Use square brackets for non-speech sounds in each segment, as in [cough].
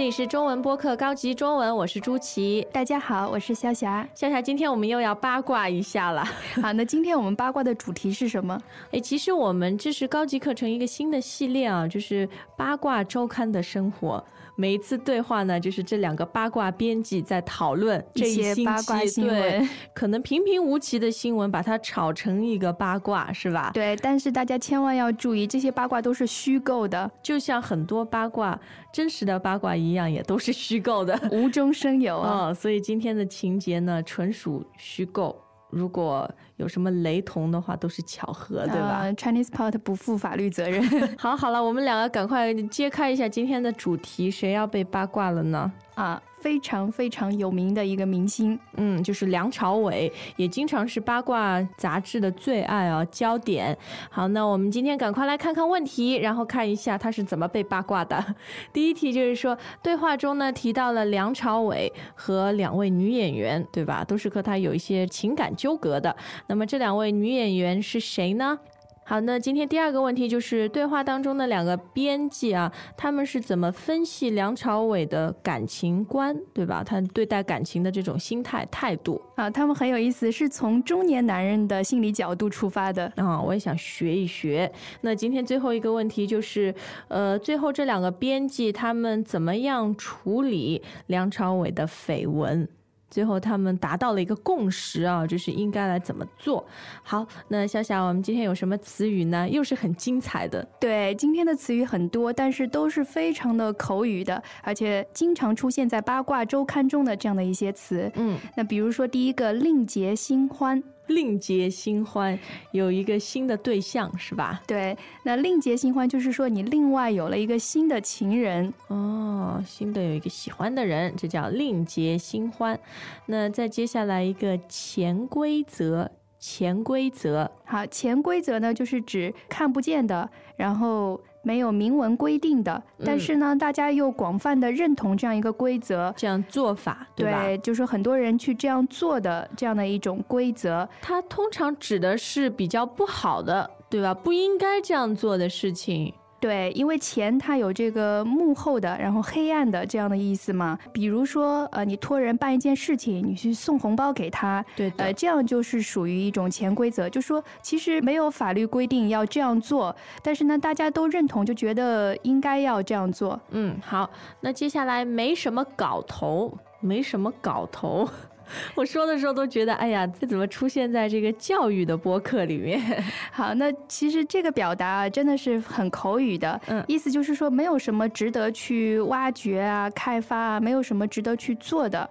这里是中文播客高级中文，我是朱琪。大家好，我是肖霞。肖霞，今天我们又要八卦一下了。[laughs] 好，那今天我们八卦的主题是什么？[laughs] 哎，其实我们这是高级课程一个新的系列啊，就是八卦周刊的生活。每一次对话呢，就是这两个八卦编辑在讨论这一些八卦新闻可能平平无奇的新闻，把它炒成一个八卦，是吧？对，但是大家千万要注意，这些八卦都是虚构的，就像很多八卦，真实的八卦一样，也都是虚构的。[laughs] 无中生有啊。哦，所以今天的情节呢，纯属虚构。如果有什么雷同的话，都是巧合，对吧？呃 Chinese pot 不负法律责任 [laughs] 好，好了，我们两个赶快揭开一下今天的主题，谁要被八卦了呢？啊，非常非常有名的一个明星。嗯，就是梁朝伟，也经常是八卦杂志的最爱啊，焦点。好，那我们今天赶快来看看问题，然后看一下他是怎么被八卦的。[laughs] 第一题就是说，对话中呢提到了梁朝伟和两位女演员，对吧？都是和他有一些情感纠葛的。那么这两位女演员是谁呢？好，那今天第二个问题就是对话当中的两个编辑啊，他们是怎么分析梁朝伟的感情观，对吧？他对待感情的这种心态态度啊，他们很有意思，是从中年男人的心理角度出发的。啊、我也想学一学。那今天最后一个问题就是，呃，最后这两个编辑他们怎么样处理梁朝伟的绯闻？最后他们达到了一个共识啊，就是应该来怎么做。好，那小小，我们今天有什么词语呢？又是很精彩的。对，今天的词语很多，但是都是非常的口语的，而且经常出现在八卦周刊中的这样的一些词。嗯，那比如说第一个“另结新欢”，另结新欢，有一个新的对象是吧？对，那另结新欢就是说你另外有了一个新的情人。哦，新的有一个喜欢的人，这叫另结新欢。那再接下来一个潜规则，潜规则，好，潜规则呢，就是指看不见的，然后没有明文规定的，但是呢，大家又广泛的认同这样一个规则。这样做法，对吧？就是很多人去这样做的这样的一种规则。它通常指的是比较不好的，对吧？不应该这样做的事情。对，因为钱它有这个幕后的，然后黑暗的这样的意思嘛。比如说，呃，你托人办一件事情，你去送红包给他，对呃，这样就是属于一种潜规则，就说其实没有法律规定要这样做，但是呢，大家都认同，就觉得应该要这样做。嗯，好，那接下来没什么搞头，没什么搞头。[laughs] 我说的时候都觉得，哎呀，这怎么出现在这个教育的播客里面？[laughs] 好，那其实这个表达啊真的是很口语的，嗯意思就是说没有什么值得去挖掘啊、开发啊，没有什么值得去做的。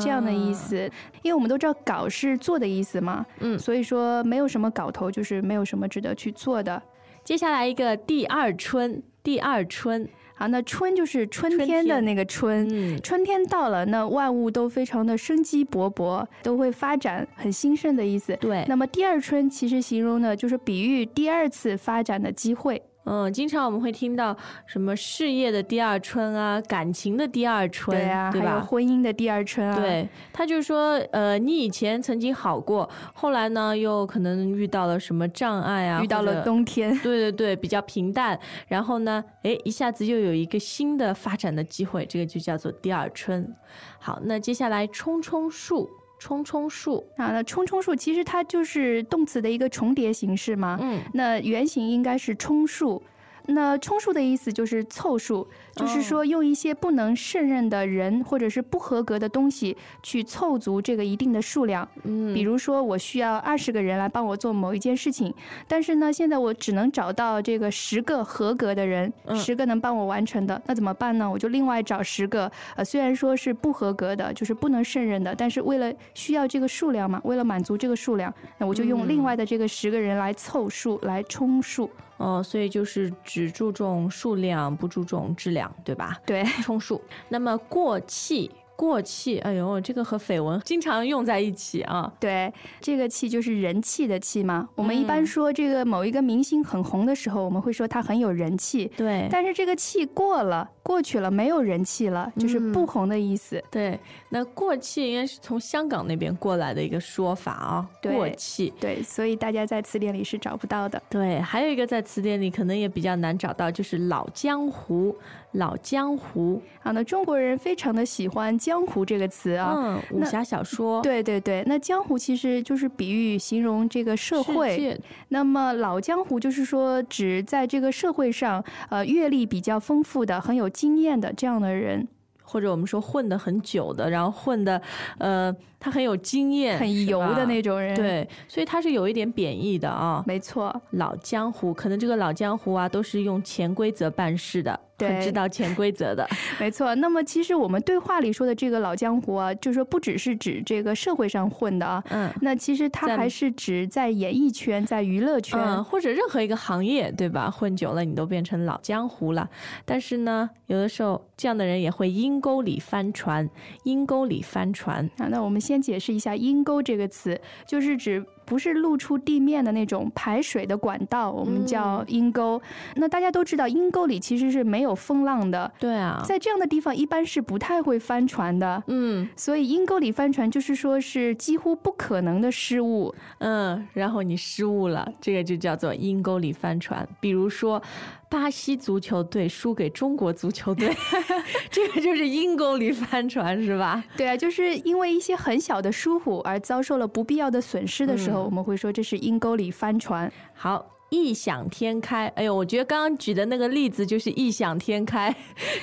这样的意思，因为我们都知道“搞”是做的意思嘛，嗯所以说没有什么搞头，就是没有什么值得去做的。接下来一个第二春，第二春，好，那春就是春春天天的那个春，嗯春天到了，那万物都非常的生机勃勃，都会发展，很兴盛的意思。对那么第二春其实形容呢，就是比喻第二次发展的机会。嗯，经常我们会听到什么事业的第二春啊，感情的第二春，对啊，还有吧？婚姻的第二春啊。对，他就说，呃，你以前曾经好过，后来呢，又可能遇到了什么障碍啊，遇到了冬天。对对对，比较平淡，然后呢，哎，一下子又有一个新的发展的机会，这个就叫做第二春。好，那接下来冲冲树，冲冲树，啊，那冲冲数其实它就是动词的一个重叠形式嘛。嗯，那原型应该是充数。那充数的意思就是凑数，就是说用一些不能胜任的人或者是不合格的东西去凑足这个一定的数量。嗯，比如说我需要二十个人来帮我做某一件事情，但是呢，现在我只能找到这个十个合格的人，嗯十个能帮我完成的，那怎么办呢？我就另外找十个，呃，虽然说是不合格的，就是不能胜任的，但是为了需要这个数量嘛，为了满足这个数量，那我就用另外的这个十个人来凑数，来充数。哦，所以就是只注重数量，不注重质量，对吧？对，充数。那么过气，过气，哎呦，这个和绯闻经常用在一起啊。对，这个气就是人气的气嘛。我们一嗯般说这个某一个明星很红的时候，我们会说他很有人气。对但是这个气过了，过去了，没有人气了，就是嗯不红的意思。对，那过气应该是从香港那边过来的一个说法啊，对过气。对，所以大家在词典里是找不到的。对，还有一个在词典里可能也比较难找到，就是老江湖。老江湖，啊，那中国人非常的喜欢“江湖”这个词啊。嗯，武侠小说，对对对，那江湖其实就是比喻形容这个社会。那么老江湖就是说指在这个社会上，呃，阅历比较丰富的、很有经验的这样的人，或者我们说混得很久的，然后混的，呃，他很有经验，很油的那种人。，对，所以他是有一点贬义的啊。没错。老江湖，可能这个老江湖啊，都是用潜规则办事的，很对知道潜规则的。[laughs] 没错，那么其实我们对话里说的这个老江湖啊，就是说不只是指这个社会上混的啊，嗯那其实它还是指在演艺圈、在娱乐圈。嗯，或者任何一个行业，对吧？混久了，你都变成老江湖了。但是呢，有的时候这样的人也会阴沟里翻船，阴沟里翻船。啊，那我们先解释一下“阴沟”这个词，就是指不是露出地面的那种排水的管道，我们叫嗯阴沟。那大家都知道，阴沟里其实是没有风浪的，对啊，在这样的地方一般是不太会翻船的。嗯所以阴沟里翻船就是说是几乎不可能的失误。嗯，然后你失误了，这个就叫做阴沟里翻船。比如说，巴西足球队输给中国足球队，[laughs] 这个就是阴沟里翻船，是吧？对啊，就是因为一些很小的疏忽而遭受了不必要的损失的时候，嗯我们会说这是阴沟里翻船。好。异想天开，哎呦，我觉得刚刚举的那个例子就是异想天开，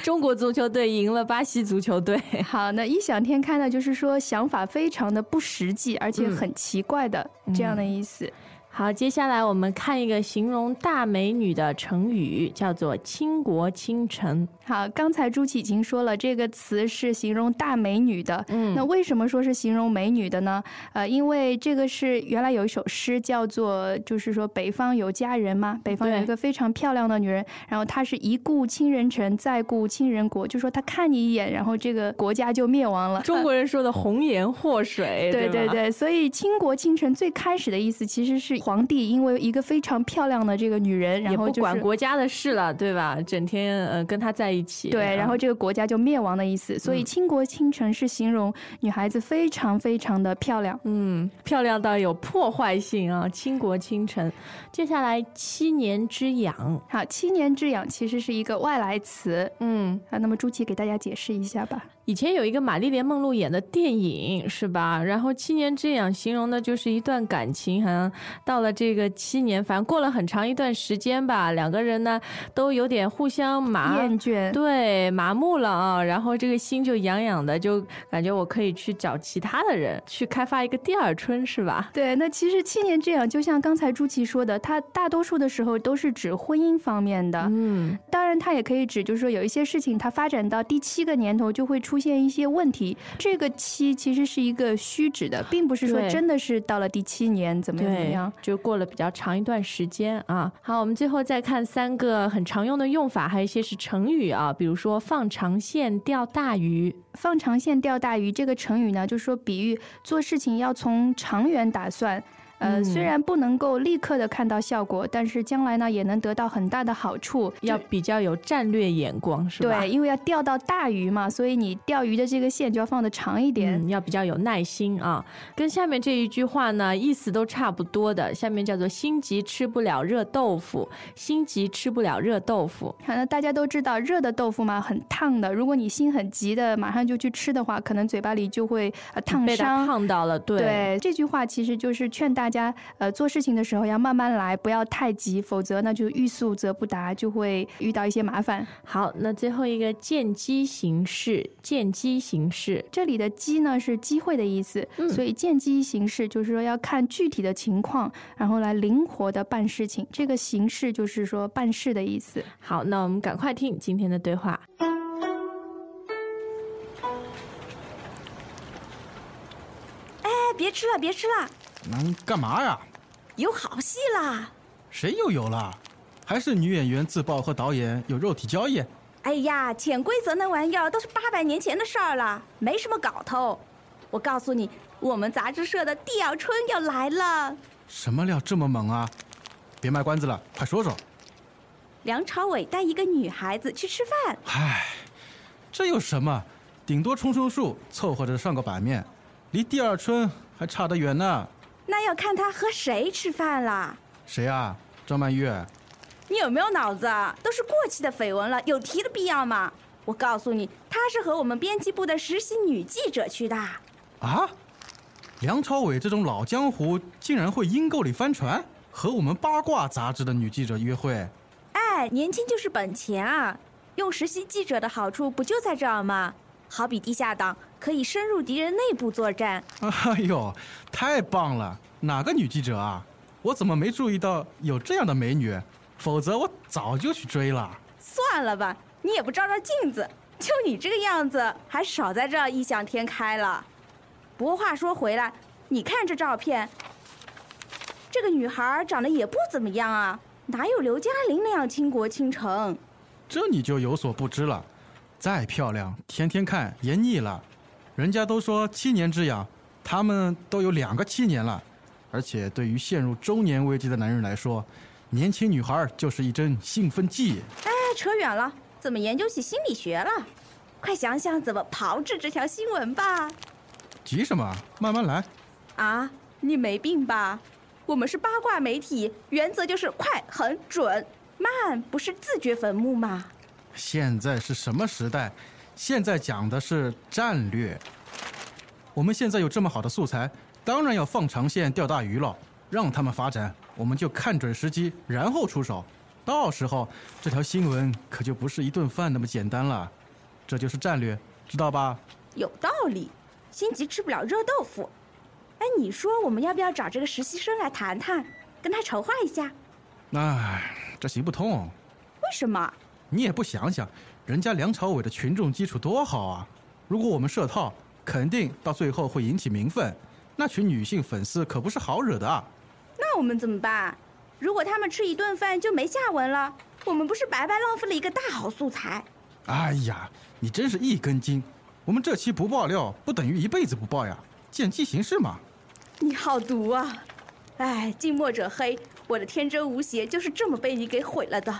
中国足球队赢了巴西足球队。好，那异想天开呢，就是说想法非常的不实际，而且嗯很奇怪的、这样的意思。好，接下来我们看一个形容大美女的成语，叫做“倾国倾城好，刚才朱启已经说了，这个词是形容大美女的。嗯那为什么说是形容美女的呢？呃，因为这个是原来有一首诗叫做，就是说北方有佳人嘛，北方有一个非常漂亮的女人，然后她是一顾倾人城，再顾倾人国，就说她看你一眼，然后这个国家就灭亡了。”，中国人说的“红颜祸水”，[laughs] 对对对，所以倾国倾城最开始的意思其实是皇帝因为一个非常漂亮的这个女人，然后就是管国家的事了，对吧？整天呃跟她在一起，对，然后啊这个国家就灭亡的意思。所以嗯倾国倾城是形容女孩子非常非常的漂亮。嗯，漂亮到有破坏性啊，倾国倾城。接下来七年之痒，好，七年之痒其实是一个外来词嗯，啊。那么朱琪给大家解释一下吧。以前有一个玛丽莲梦露演的电影是吧？然后七年之痒形容的就是一段感情，好像到了这个七年，反正过了很长一段时间吧，两个人呢都有点互相麻厌倦，对，麻木了啊，然后这个心就痒痒的，就感觉我可以去找其他的人，去开发一个第二春，是吧？对，那其实七年这样就像刚才朱琪说的，它大多数的时候都是指婚姻方面的。嗯，当然，它也可以指，就是说有一些事情它发展到第七个年头就会出现一些问题。这个七其实是一个虚指的，并不是说真的是到了第七年怎么样怎么样。，就过了比较长一段时间啊。好，我们最后再看三个很常用的用法，还有一些是成语啊，比如说放长线钓大鱼。放长线钓大鱼这个成语呢，就是说比喻做事情要从长远打算。呃，嗯虽然不能够立刻的看到效果，但是将来呢也能得到很大的好处。要比较有战略眼光，是吧？对，因为要钓到大鱼嘛，所以你钓鱼的这个线就要放的长一点。嗯，要比较有耐心啊。跟下面这一句话呢，意思都差不多的。下面叫做“心急吃不了热豆腐”，心急吃不了热豆腐。好，那大家都知道热的豆腐嘛，很烫的。如果你心很急的马上就去吃的话，可能嘴巴里就会呃烫被它伤。烫到了，对。对这句话其实就是劝大家，呃，做事情的时候要慢慢来，不要太急，否则那就欲速则不达，就会遇到一些麻烦。好，那最后一个见机行事，见机行事。这里的“机”呢是机会的意思，嗯所以见机行事就是说要看具体的情况，然后来灵活的办事情。这个形式就是说办事的意思。好，那我们赶快听今天的对话。哎，别吃了，别吃了，能干嘛呀？有好戏啦！谁又有了？还是女演员自曝和导演有肉体交易？哎呀，潜规则那玩意儿都是八百年前的事儿了，没什么搞头。我告诉你，我们杂志社的第二春要来了。什么料这么猛啊？别卖关子了，快说说。梁朝伟带一个女孩子去吃饭，唉，这有什么？顶多充充数，凑合着上个版面，离第二春还差得远呢。那要看他和谁吃饭了。谁啊？张曼玉？你有没有脑子啊？都是过气的绯闻了，有提的必要吗？我告诉你，他是和我们编辑部的实习女记者去的。啊？梁朝伟这种老江湖竟然会阴沟里翻船，和我们八卦杂志的女记者约会？哎，年轻就是本钱啊！用实习记者的好处不就在这儿吗？好比地下党，可以深入敌人内部作战。哎呦，太棒了！哪个女记者啊？我怎么没注意到有这样的美女？否则我早就去追了。算了吧，你也不照照镜子，就你这个样子，还少在这儿异想天开了。不过话说回来，你看这照片，这个女孩长得也不怎么样啊，哪有刘嘉玲那样倾国倾城？这你就有所不知了。再漂亮，天天看也腻了。人家都说七年之痒，他们都有两个七年了。而且对于陷入中年危机的男人来说，年轻女孩就是一针兴奋剂。哎，扯远了，怎么研究起心理学了？[laughs] 快想想怎么炮制这条新闻吧！急什么？慢慢来。啊，你没病吧？我们是八卦媒体，原则就是快、狠、准。慢不是自掘坟墓吗？现在是什么时代？现在讲的是战略。我们现在有这么好的素材，当然要放长线钓大鱼了，让他们发展，我们就看准时机，然后出手。到时候这条新闻可就不是一顿饭那么简单了，这就是战略，知道吧？有道理，心急吃不了热豆腐。哎，你说我们要不要找这个实习生来谈谈，跟他筹划一下？哎，这行不通。为什么？你也不想想，人家梁朝伟的群众基础多好啊！如果我们设套，肯定到最后会引起民愤，那群女性粉丝可不是好惹的啊！那我们怎么办？如果他们吃一顿饭就没下文了，我们不是白白浪费了一个大好素材？哎呀，你真是一根筋！我们这期不爆料，不等于一辈子不爆呀，见机行事嘛。你好毒啊！哎，近墨者黑，我的天真无邪就是这么被你给毁了的。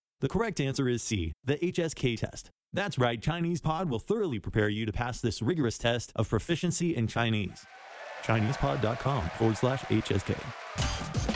The correct answer is C, the HSK test. That's right, Chinese Pod will thoroughly prepare you to pass this rigorous test of proficiency in Chinese. ChinesePod.com forward slash HSK.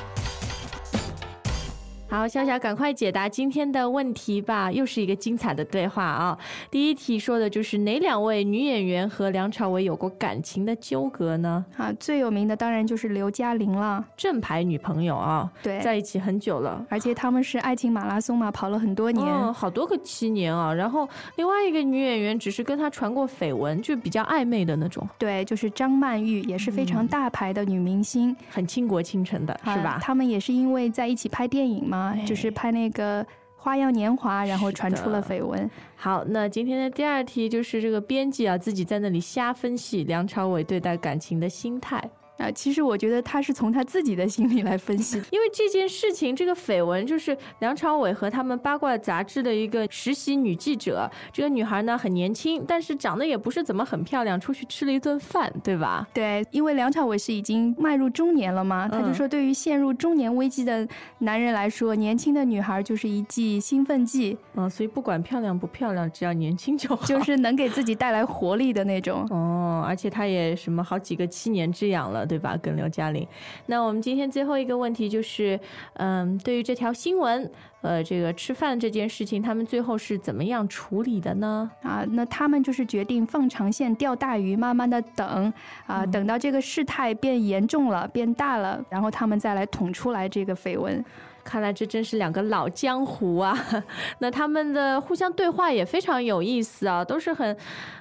好，笑笑，赶快解答今天的问题吧！又是一个精彩的对话啊！第一题说的就是哪两位女演员和梁朝伟有过感情的纠葛呢？啊，最有名的当然就是刘嘉玲了，正牌女朋友啊，对，在一起很久了。而且他们是爱情马拉松嘛，跑了很多年。哦，好多个七年啊！然后另外一个女演员只是跟他传过绯闻，就比较暧昧的那种，对，就是张曼玉，也是非常大牌的女明星，很倾国倾城的，是啊吧？他们也是因为在一起拍电影嘛，哎就是拍那个《花样年华》，然后传出了绯闻。好，那今天的第二题就是这个编辑啊，自己在那里瞎分析梁朝伟对待感情的心态。啊，其实我觉得他是从他自己的心里来分析。[laughs] 因为这件事情，这个绯闻就是梁朝伟和他们八卦杂志的一个实习女记者。这个女孩呢很年轻，但是长得也不是怎么很漂亮，出去吃了一顿饭，对吧？对，因为梁朝伟是已经迈入中年了嘛，他就嗯说，对于陷入中年危机的男人来说，年轻的女孩就是一剂兴奋剂，嗯，所以不管漂亮不漂亮，只要年轻就好。就是能给自己带来活力的那种。[laughs] 哦，而且他也什么好几个七年之痒了，了，对吧？跟刘嘉玲。那我们今天最后一个问题就是，嗯，对于这条新闻，呃，这个吃饭这件事情，他们最后是怎么样处理的呢？啊，那他们就是决定放长线钓大鱼，慢慢的等啊，等到这个事态变严重了、变大了，然后他们再来捅出来这个绯闻。看来这真是两个老江湖啊！[laughs] 那他们的互相对话也非常有意思啊，都是很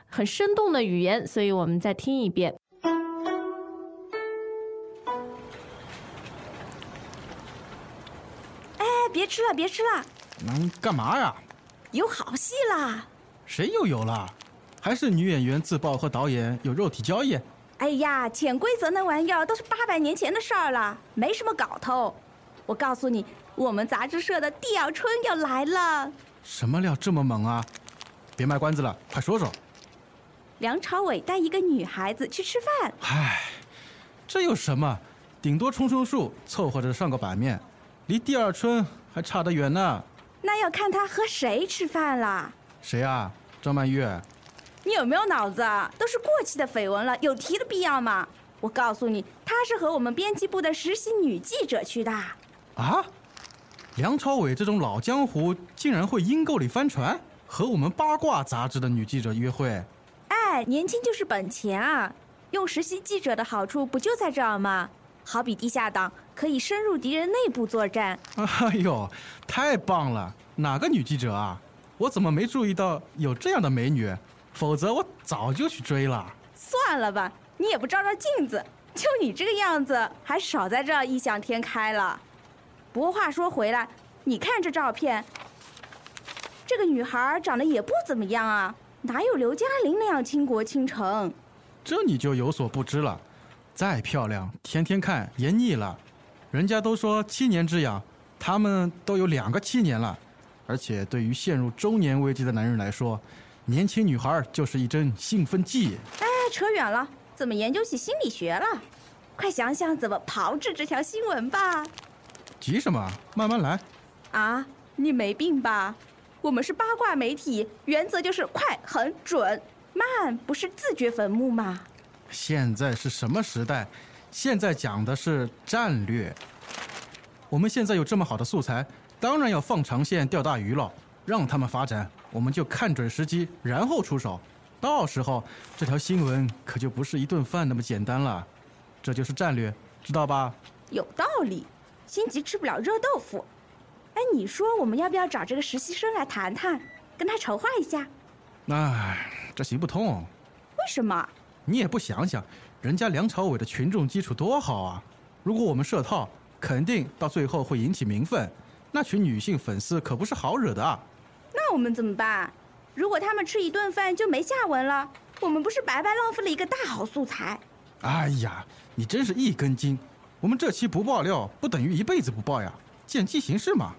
很生动的语言，所以我们再听一遍。别吃了，别吃了，能干嘛呀？有好戏啦！谁又有了？还是女演员自曝和导演有肉体交易？哎呀，潜规则那玩意儿都是八百年前的事儿了，没什么搞头。我告诉你，我们杂志社的第二春要来了。什么料这么猛啊？别卖关子了，快说说。梁朝伟带一个女孩子去吃饭，唉，这有什么？顶多充充数，凑合着上个版面，离第二春还差得远呢。那要看他和谁吃饭啦。谁啊？张曼玉？你有没有脑子啊？都是过气的绯闻了，有提的必要吗？我告诉你，他是和我们编辑部的实习女记者去的。啊？梁朝伟这种老江湖竟然会阴沟里翻船，和我们八卦杂志的女记者约会？哎，年轻就是本钱啊！用实习记者的好处不就在这儿吗？好比地下党可以深入敌人内部作战。哎呦，太棒了！哪个女记者啊？我怎么没注意到有这样的美女？否则我早就去追了。算了吧，你也不照照镜子，就你这个样子，还少在这儿异想天开了。不过话说回来，你看这照片，这个女孩长得也不怎么样啊，哪有刘嘉玲那样倾国倾城？这你就有所不知了。再漂亮，天天看也腻了。人家都说七年之痒，他们都有两个七年了。而且对于陷入中年危机的男人来说，年轻女孩就是一针兴奋剂。哎，扯远了，怎么研究起心理学了？快想想怎么炮制这条新闻吧！急什么？慢慢来。啊，你没病吧？我们是八卦媒体，原则就是快、狠、准。慢不是自掘坟墓吗？现在是什么时代？现在讲的是战略。我们现在有这么好的素材，当然要放长线钓大鱼了，让他们发展，我们就看准时机，然后出手。到时候这条新闻可就不是一顿饭那么简单了，这就是战略，知道吧？有道理，心急吃不了热豆腐。哎，你说我们要不要找这个实习生来谈谈，跟他筹划一下？哎，这行不通。为什么？你也不想想，人家梁朝伟的群众基础多好啊！如果我们设套，肯定到最后会引起民愤，那群女性粉丝可不是好惹的啊！那我们怎么办？如果他们吃一顿饭就没下文了，我们不是白白浪费了一个大好素材？哎呀，你真是一根筋！我们这期不爆料，不等于一辈子不爆呀，见机行事嘛。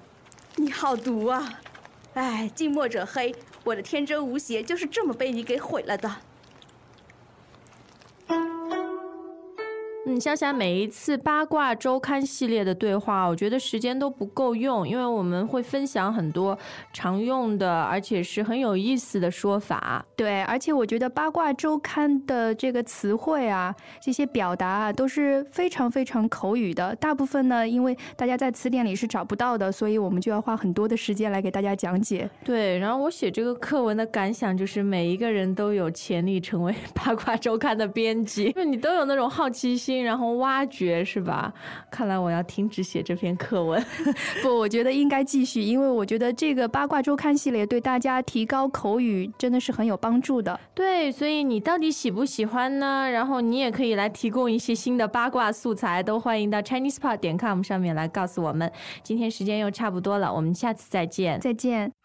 你好毒啊！哎，近墨者黑，我的天真无邪就是这么被你给毁了的。嗯，想想每一次八卦周刊系列的对话，我觉得时间都不够用，因为我们会分享很多常用的，而且是很有意思的说法。对，而且我觉得八卦周刊的这个词汇啊，这些表达啊，都是非常非常口语的。大部分呢，因为大家在词典里是找不到的，所以我们就要花很多的时间来给大家讲解。对，然后我写这个课文的感想就是，每一个人都有潜力成为 [laughs] 八卦周刊的编辑，[laughs] 因为你都有那种好奇心，然后挖掘，是吧？看来我要停止写这篇课文。[laughs] 不，我觉得应该继续，因为我觉得这个八卦周刊系列对大家提高口语真的是很有帮助的。对，所以你到底喜不喜欢呢？然后你也可以来提供一些新的八卦素材，都欢迎到 ChinesePod 点 com 上面来告诉我们。今天时间又差不多了，我们下次再见。再见。